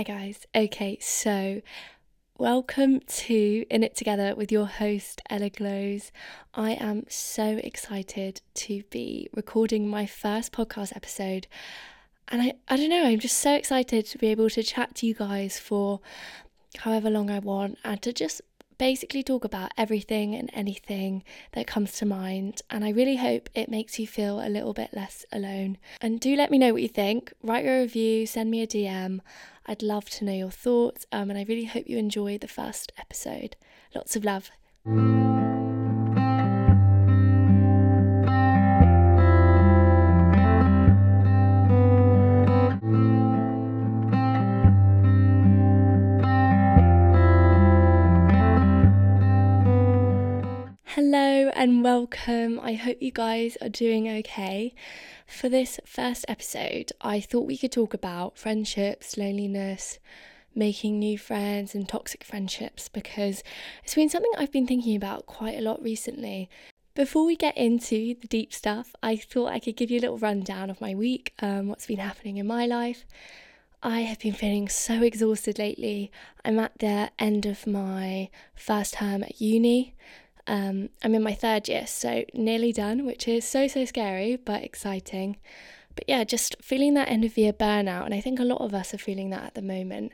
Hi, guys. Okay, so welcome to In It Together with your host, Ella Glows. I am so excited to be recording my first podcast episode. And I, I don't know, I'm just so excited to be able to chat to you guys for however long I want and to just basically talk about everything and anything that comes to mind. And I really hope it makes you feel a little bit less alone. And do let me know what you think. Write a review, send me a DM. I'd love to know your thoughts. Um, and I really hope you enjoy the first episode. Lots of love. Welcome. I hope you guys are doing okay. For this first episode, I thought we could talk about friendships, loneliness, making new friends, and toxic friendships because it's been something I've been thinking about quite a lot recently. Before we get into the deep stuff, I thought I could give you a little rundown of my week, um, what's been happening in my life. I have been feeling so exhausted lately. I'm at the end of my first term at uni. Um, I'm in my third year, so nearly done, which is so, so scary but exciting. But yeah, just feeling that end of year burnout, and I think a lot of us are feeling that at the moment.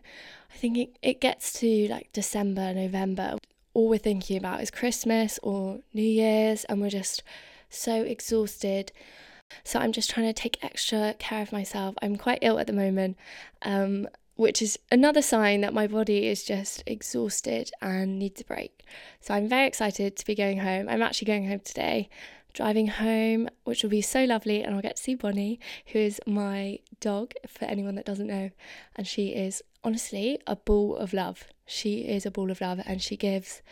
I think it, it gets to like December, November, all we're thinking about is Christmas or New Year's, and we're just so exhausted. So I'm just trying to take extra care of myself. I'm quite ill at the moment. Um, which is another sign that my body is just exhausted and needs a break. So I'm very excited to be going home. I'm actually going home today, driving home, which will be so lovely, and I'll get to see Bonnie, who is my dog, for anyone that doesn't know. And she is honestly a ball of love. She is a ball of love, and she gives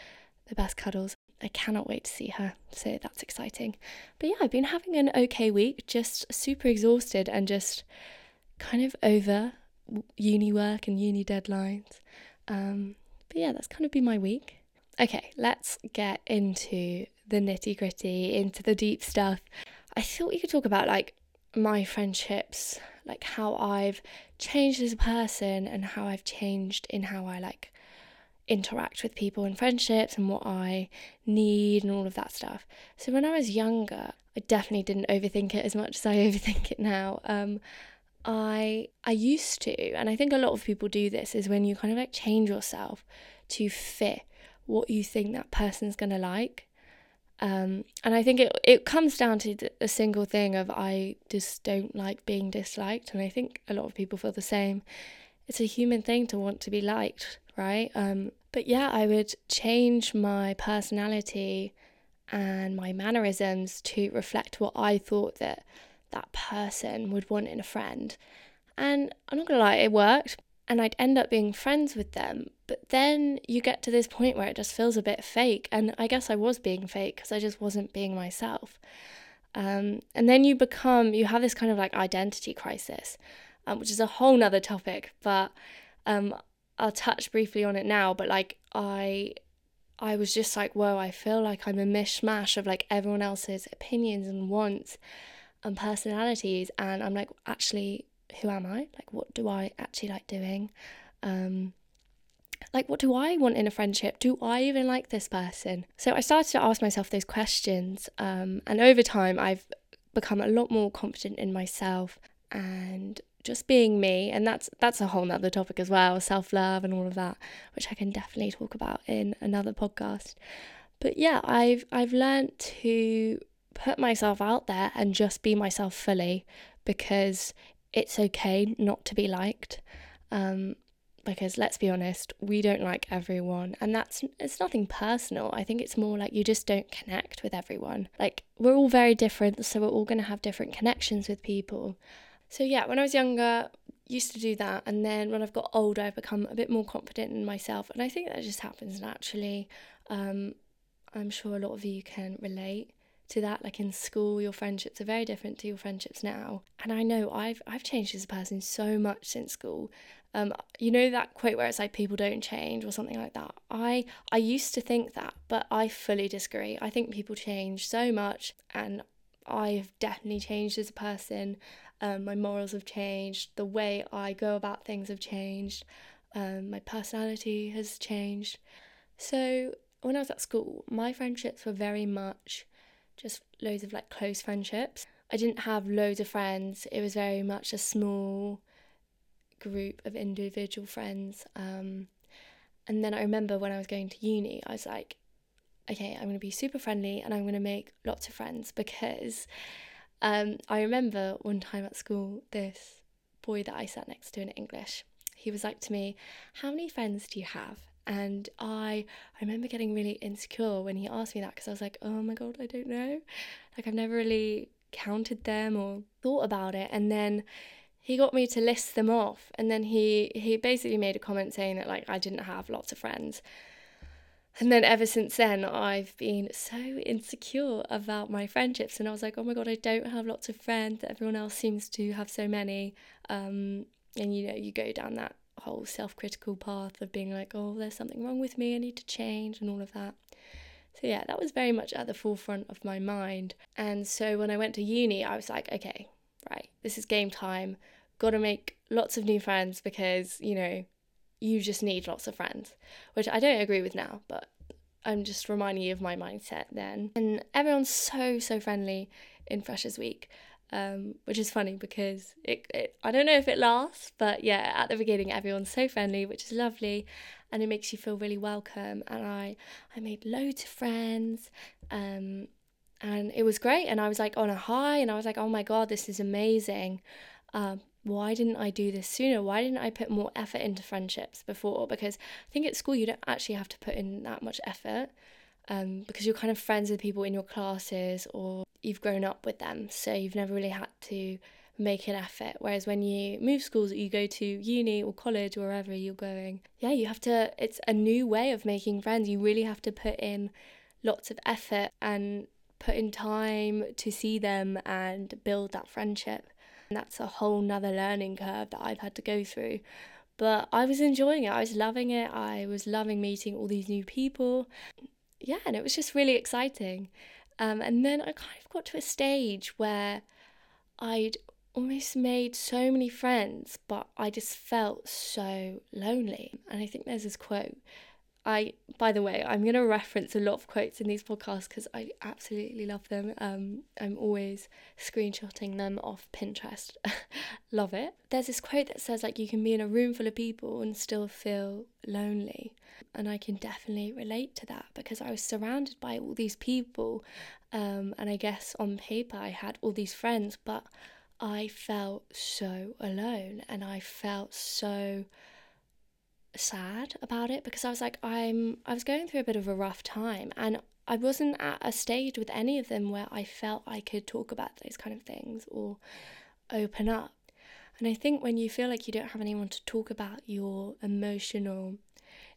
the best cuddles. I cannot wait to see her, so that's exciting. But yeah, I've been having an okay week, just super exhausted and just kind of over uni work and uni deadlines. Um, but yeah, that's kind of been my week. Okay, let's get into the nitty gritty, into the deep stuff. I thought we could talk about like my friendships, like how I've changed as a person and how I've changed in how I like interact with people and friendships and what I need and all of that stuff. So when I was younger, I definitely didn't overthink it as much as I overthink it now. Um, I I used to, and I think a lot of people do this, is when you kind of like change yourself to fit what you think that person's gonna like. Um, and I think it it comes down to a single thing of I just don't like being disliked, and I think a lot of people feel the same. It's a human thing to want to be liked, right? Um, but yeah, I would change my personality and my mannerisms to reflect what I thought that that person would want in a friend. And I'm not gonna lie, it worked. And I'd end up being friends with them. But then you get to this point where it just feels a bit fake. And I guess I was being fake because I just wasn't being myself. Um, and then you become, you have this kind of like identity crisis, um, which is a whole nother topic. But um, I'll touch briefly on it now. But like, I I was just like, whoa, I feel like I'm a mishmash of like everyone else's opinions and wants and personalities and I'm like actually who am I? Like what do I actually like doing? Um like what do I want in a friendship? Do I even like this person? So I started to ask myself those questions um and over time I've become a lot more confident in myself and just being me and that's that's a whole nother topic as well self-love and all of that which I can definitely talk about in another podcast. But yeah I've I've learned to put myself out there and just be myself fully because it's okay not to be liked. Um, because let's be honest, we don't like everyone, and that's it's nothing personal. I think it's more like you just don't connect with everyone. Like we're all very different, so we're all going to have different connections with people. So yeah, when I was younger, used to do that, and then when I've got older, I've become a bit more confident in myself, and I think that just happens naturally. Um, I'm sure a lot of you can relate to that like in school your friendships are very different to your friendships now and i know i've i've changed as a person so much since school um you know that quote where it's like people don't change or something like that i i used to think that but i fully disagree i think people change so much and i've definitely changed as a person Um, my morals have changed. The way I go about things have changed. Um, my personality has changed. So when I was at school, my friendships were very much just loads of like close friendships. I didn't have loads of friends. It was very much a small group of individual friends. Um, and then I remember when I was going to uni, I was like, okay, I'm going to be super friendly and I'm going to make lots of friends because um, I remember one time at school, this boy that I sat next to in English, he was like to me, How many friends do you have? And I, I remember getting really insecure when he asked me that because I was like, oh my god, I don't know. Like, I've never really counted them or thought about it. And then he got me to list them off. And then he, he basically made a comment saying that, like, I didn't have lots of friends. And then ever since then, I've been so insecure about my friendships. And I was like, oh my God, I don't have lots of friends. Everyone else seems to have so many. Um, and you know, you go down that whole self critical path of being like, oh, there's something wrong with me, I need to change, and all of that. So, yeah, that was very much at the forefront of my mind. And so when I went to uni, I was like, okay, right, this is game time. Got to make lots of new friends because, you know, you just need lots of friends, which I don't agree with now, but I'm just reminding you of my mindset then. And everyone's so, so friendly in Freshers Week um, which is funny because it, it, I don't know if it lasts, but yeah, at the beginning everyone's so friendly, which is lovely, and it makes you feel really welcome. And I I made loads of friends, um, and it was great. And I was like on a high, and I was like, oh my god, this is amazing. Um, why didn't I do this sooner? Why didn't I put more effort into friendships before? Because I think at school you don't actually have to put in that much effort um, because you're kind of friends with people in your classes or you've grown up with them, so you've never really had to make an effort. Whereas when you move schools, you go to uni or college wherever you're going, yeah, you have to, it's a new way of making friends. You really have to put in lots of effort and put in time to see them and build that friendship. And that's a whole nother learning curve that I've had to go through. But I was enjoying it. I was loving it. I was loving meeting all these new people yeah, and it was just really exciting. Um, and then I kind of got to a stage where I'd almost made so many friends, but I just felt so lonely. And I think there's this quote. I, by the way, I'm going to reference a lot of quotes in these podcasts because I absolutely love them. Um, I'm always screenshotting them off Pinterest. love it. There's this quote that says, like, you can be in a room full of people and still feel lonely. And I can definitely relate to that because I was surrounded by all these people. Um, and I guess on paper I had all these friends, but I felt so alone and I felt so sad about it because I was like I'm I was going through a bit of a rough time and I wasn't at a stage with any of them where I felt I could talk about those kind of things or open up. And I think when you feel like you don't have anyone to talk about your emotional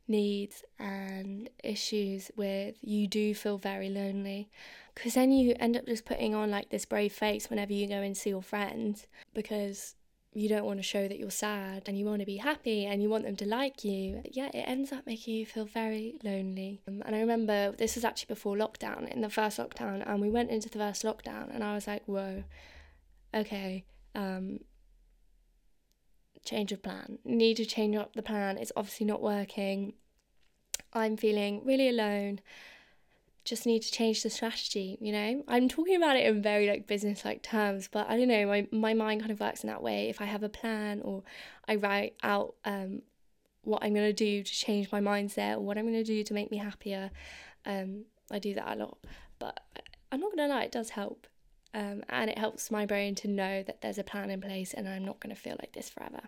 needs and issues with, you do feel very lonely. Because then you end up just putting on like this brave face whenever you go and see your friends because you don't want to show that you're sad and you want to be happy and you want them to like you. Yeah, it ends up making you feel very lonely. Um, and I remember this was actually before lockdown, in the first lockdown, and we went into the first lockdown, and I was like, whoa, okay, um, change of plan. Need to change up the plan. It's obviously not working. I'm feeling really alone. Just need to change the strategy, you know? I'm talking about it in very like business like terms, but I don't know, my, my mind kind of works in that way. If I have a plan or I write out um what I'm gonna do to change my mindset or what I'm gonna do to make me happier, um, I do that a lot. But I'm not gonna lie, it does help. Um, and it helps my brain to know that there's a plan in place and I'm not going to feel like this forever.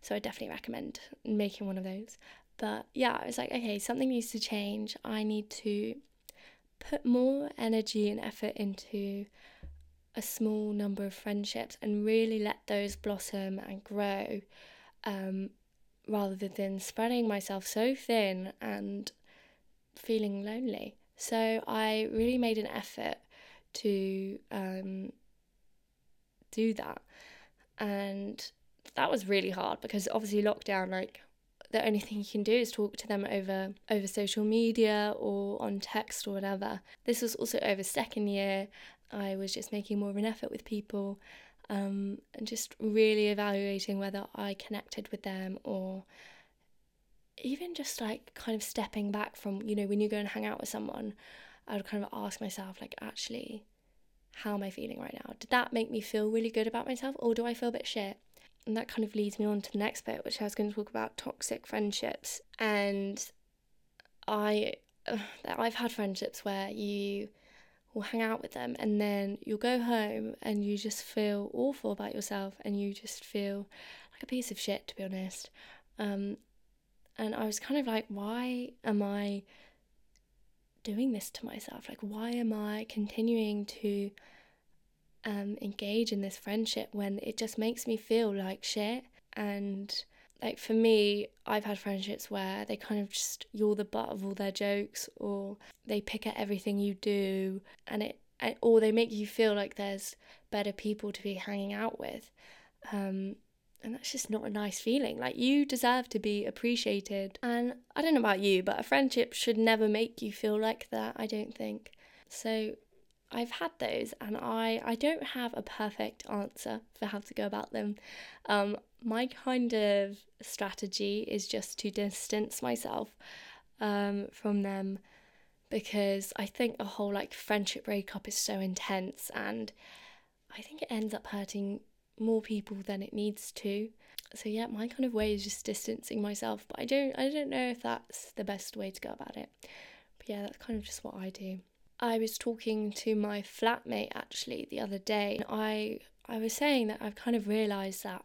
So I definitely recommend making one of those. But yeah, I was like, okay, something needs to change. I need to put more energy and effort into a small number of friendships and really let those blossom and grow um, rather than spreading myself so thin and feeling lonely. So I really made an effort to um, do that. And that was really hard because obviously lockdown, like the only thing you can do is talk to them over over social media or on text or whatever. This was also over second year. I was just making more of an effort with people. um, and just really evaluating whether I connected with them or even just like kind of stepping back from, you know, when you go and hang out with someone, I would kind of ask myself, like, actually, how am I feeling right now? Did that make me feel really good about myself or do I feel a bit shit? And that kind of leads me on to the next bit, which I was going to talk about toxic friendships. And I, I've had friendships where you will hang out with them and then you'll go home and you just feel awful about yourself and you just feel like a piece of shit, to be honest. Um, and I was kind of like, why am I doing this to myself? Like, why am I continuing to um, engage in this friendship when it just makes me feel like shit? And like for me, I've had friendships where they kind of just you're the butt of all their jokes, or they pick at everything you do, and it or they make you feel like there's better people to be hanging out with. Um, and that's just not a nice feeling. Like, you deserve to be appreciated. And I don't know about you, but a friendship should never make you feel like that, I don't think. So, I've had those, and I, I don't have a perfect answer for how to go about them. Um, my kind of strategy is just to distance myself um, from them because I think a whole like friendship breakup is so intense and I think it ends up hurting more people than it needs to. So yeah, my kind of way is just distancing myself, but I don't I don't know if that's the best way to go about it. But yeah, that's kind of just what I do. I was talking to my flatmate actually the other day and I I was saying that I've kind of realized that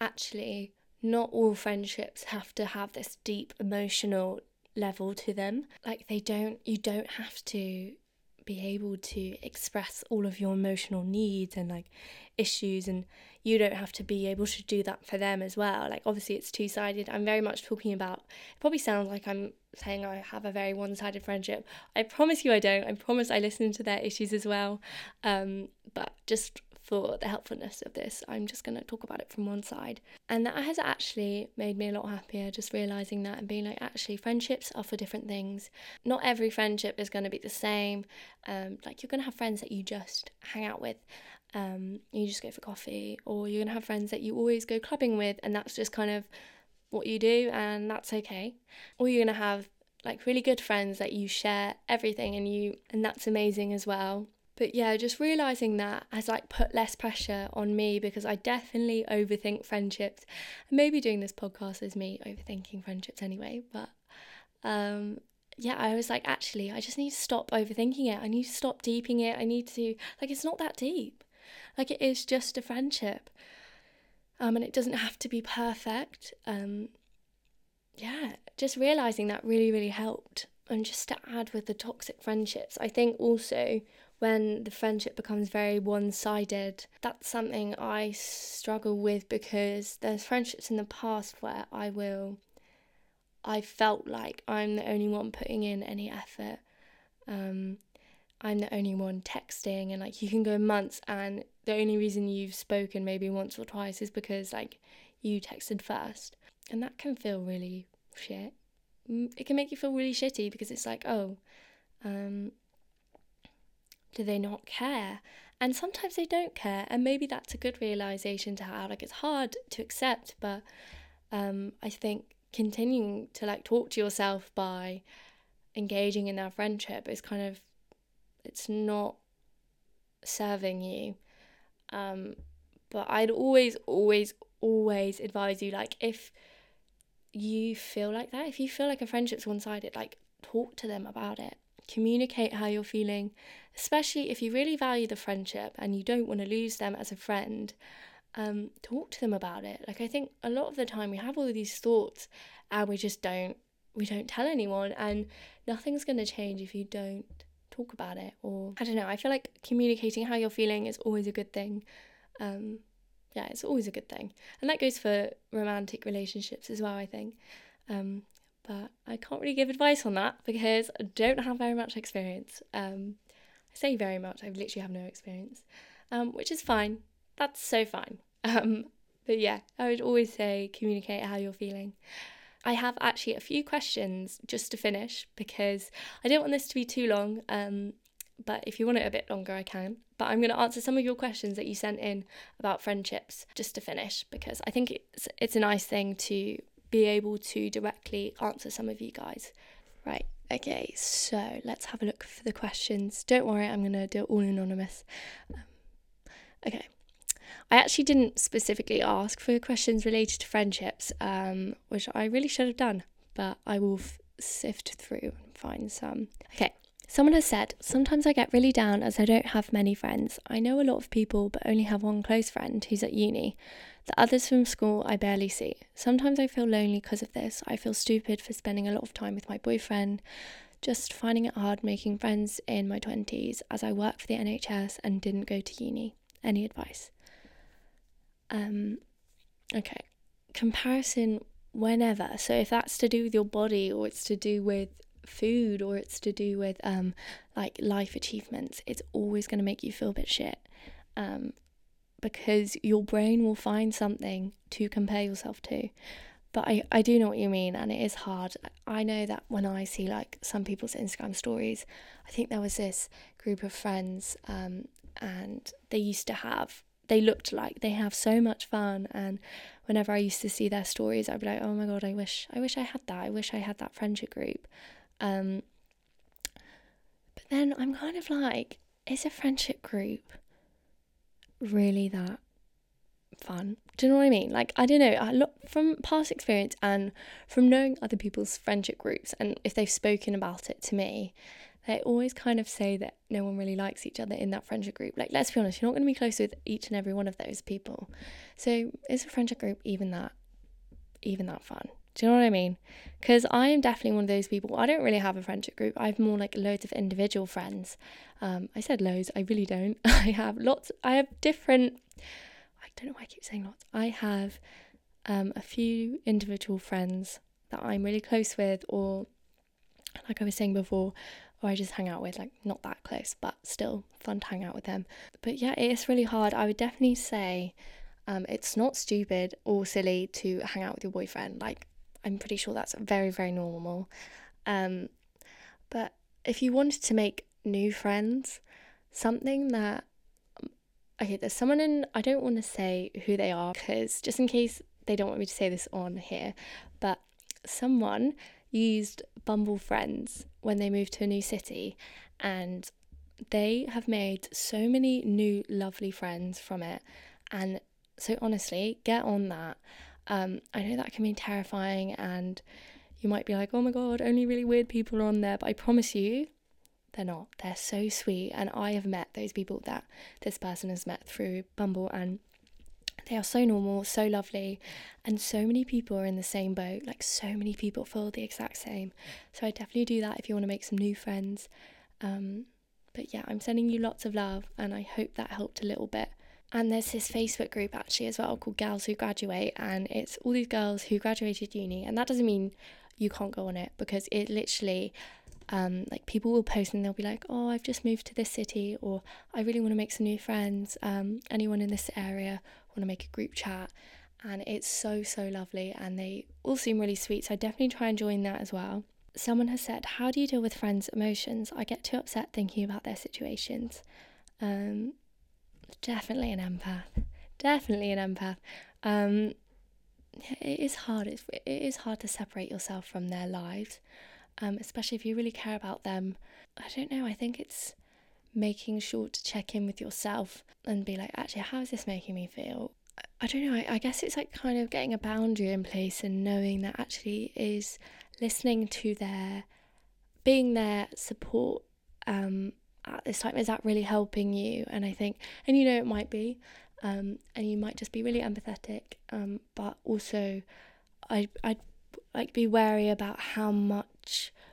actually not all friendships have to have this deep emotional level to them. Like they don't you don't have to be able to express all of your emotional needs and like issues and you don't have to be able to do that for them as well like obviously it's two-sided i'm very much talking about it probably sounds like i'm saying i have a very one-sided friendship i promise you i don't i promise i listen to their issues as well um, but just for the helpfulness of this, I'm just going to talk about it from one side. And that has actually made me a lot happier, just realizing that and being like, actually, friendships are for different things. Not every friendship is going to be the same. Um, like, you're going to have friends that you just hang out with. Um, you just go for coffee, or you're gonna have friends that you always go clubbing with, and that's just kind of what you do, and that's okay. Or you're gonna have like really good friends that you share everything and you and that's amazing as well but yeah, just realizing that has like put less pressure on me because I definitely overthink friendships. Maybe doing this podcast is me overthinking friendships anyway, but um yeah, I was like, actually, I just need to stop overthinking it. I need to stop deeping it. I need to, like, it's not that deep. Like, it is just a friendship. Um, and it doesn't have to be perfect. Um, yeah, just realizing that really, really helped. And just to add with the toxic friendships, I think also when the friendship becomes very one sided. That's something I struggle with because there's friendships in the past where I will, I felt like I'm the only one putting in any effort. Um, I'm the only one texting, and like you can go months, and the only reason you've spoken maybe once or twice is because like you texted first, and that can feel really shit. Mm, it can make you feel really shitty because it's like, oh, um, do they not care? And sometimes they don't care, and maybe that's a good realization to have. Like it's hard to accept, but um, I think continuing to like talk to yourself by engaging in that friendship is kind of it's not serving you. Um, but I'd always, always, always advise you like if you feel like that, if you feel like a friendship's one sided, like talk to them about it communicate how you're feeling, especially if you really value the friendship and you don't want to lose them as a friend. Um, talk to them about it. Like I think a lot of the time we have all of these thoughts and we just don't we don't tell anyone and nothing's gonna change if you don't talk about it or I don't know, I feel like communicating how you're feeling is always a good thing. Um, yeah, it's always a good thing. And that goes for romantic relationships as well, I think. Um, but I can't really give advice on that because I don't have very much experience. Um, I say very much, I literally have no experience, um, which is fine. That's so fine. Um, but yeah, I would always say communicate how you're feeling. I have actually a few questions just to finish because I don't want this to be too long. Um, but if you want it a bit longer, I can. But I'm going to answer some of your questions that you sent in about friendships just to finish because I think it's it's a nice thing to be able to directly answer some of you guys. Right. Okay, so let's have a look for the questions. Don't worry, I'm going to do it all anonymous. Um, okay. I actually didn't specifically ask for questions related to friendships, um, which I really should have done, but I will f- sift through and find some. Okay, someone has said, Sometimes I get really down as I don't have many friends. I know a lot of people, but only have one close friend who's at uni. The others from school I barely see. Sometimes I feel lonely because of this. I feel stupid for spending a lot of time with my boyfriend. Just finding it hard making friends in my 20s as I work for the NHS and didn't go to uni. Any advice? Um, okay. Comparison whenever. So if that's to do with your body or it's to do with food or it's to do with um like life achievements, it's always going to make you feel a bit shit. Um, because your brain will find something to compare yourself to. But I, I do know what you mean, and it is hard. I know that when I see like some people's Instagram stories, I think there was this group of friends, um, and they used to have they looked like. They have so much fun and whenever I used to see their stories I'd be like oh my god I wish I wish I had that. I wish I had that friendship group. Um but then I'm kind of like is a friendship group really that fun? Do you know what I mean? Like I don't know. I look from past experience and from knowing other people's friendship groups and if they've spoken about it to me they always kind of say that no one really likes each other in that friendship group. Like, let's be honest, you're not going to be close with each and every one of those people. So, is a friendship group even that, even that fun? Do you know what I mean? Because I am definitely one of those people. I don't really have a friendship group. I have more like loads of individual friends. Um, I said loads. I really don't. I have lots. I have different. I don't know why I keep saying lots. I have um, a few individual friends that I'm really close with, or like I was saying before, or I just hang out with, like not that close, but still fun to hang out with them. But yeah, it is really hard. I would definitely say um, it's not stupid or silly to hang out with your boyfriend. Like, I'm pretty sure that's very, very normal. Um, but if you wanted to make new friends, something that okay, there's someone in, I don't want to say who they are because just in case they don't want me to say this on here, but someone used Bumble Friends when they moved to a new city, and they have made so many new lovely friends from it. And so, honestly, get on that. Um, I know that can be terrifying, and you might be like, oh my god, only really weird people are on there, but I promise you, they're not. They're so sweet, and I have met those people that this person has met through Bumble, and they are so normal, so lovely, and so many people are in the same boat. Like, so many people feel the exact same. So, I definitely do that if you want to make some new friends. Um, but yeah, I'm sending you lots of love, and I hope that helped a little bit. And there's this Facebook group actually as well called Girls Who Graduate, and it's all these girls who graduated uni. And that doesn't mean you can't go on it because it literally um, like people will post and they'll be like, oh, I've just moved to this city, or I really want to make some new friends. Um, anyone in this area want to make a group chat? And it's so, so lovely. And they all seem really sweet. So I definitely try and join that as well. Someone has said, How do you deal with friends' emotions? I get too upset thinking about their situations. Um, definitely an empath. Definitely an empath. Um, it is hard. It's, it is hard to separate yourself from their lives um, especially if you really care about them. I don't know, I think it's making sure to check in with yourself and be like, actually, how is this making me feel? I don't know, I, I guess it's like kind of getting a boundary in place and knowing that actually is listening to their, being their support um, at this time. Is that really helping you? And I think, and you know, it might be, um, and you might just be really empathetic, um, but also I, I'd like be wary about how much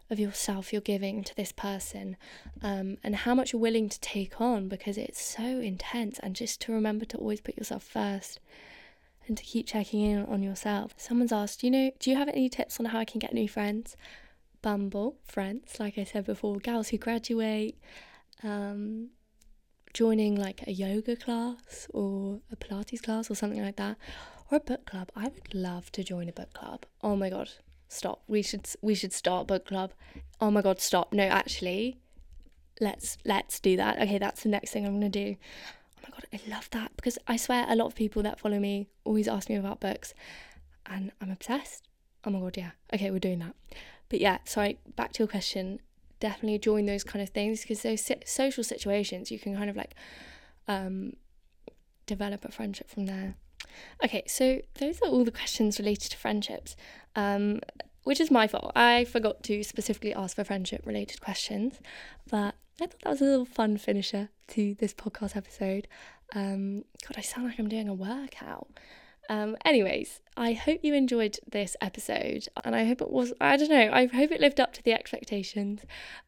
of yourself you're giving to this person um, and how much you're willing to take on because it's so intense and just to remember to always put yourself first and to keep checking in on yourself someone's asked you know do you have any tips on how i can get new friends bumble friends like i said before gals who graduate um, joining like a yoga class or a pilates class or something like that or a book club. I would love to join a book club. Oh my god, stop. We should we should start book club. Oh my god, stop. No, actually, let's let's do that. Okay, that's the next thing I'm gonna do. Oh my god, I love that because I swear a lot of people that follow me always ask me about books, and I'm obsessed. Oh my god, yeah. Okay, we're doing that. But yeah, sorry. Back to your question. Definitely join those kind of things because those social situations you can kind of like um, develop a friendship from there. Okay, so those are all the questions related to friendships. Um, which is my fault. I forgot to specifically ask for friendship related questions, but I thought that was a little fun finisher to this podcast episode. Um, God, I sound like I'm doing a workout. Um, anyways, I hope you enjoyed this episode, and I hope it was, I don't know, I hope it lived up to the expectations.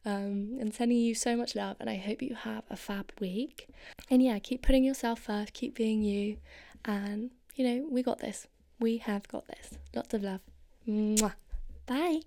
Um, and sending you so much love, and I hope you have a fab week. And yeah, keep putting yourself first, keep being you, and you know, we got this. We have got this. Lots of love. Mwah. Bye.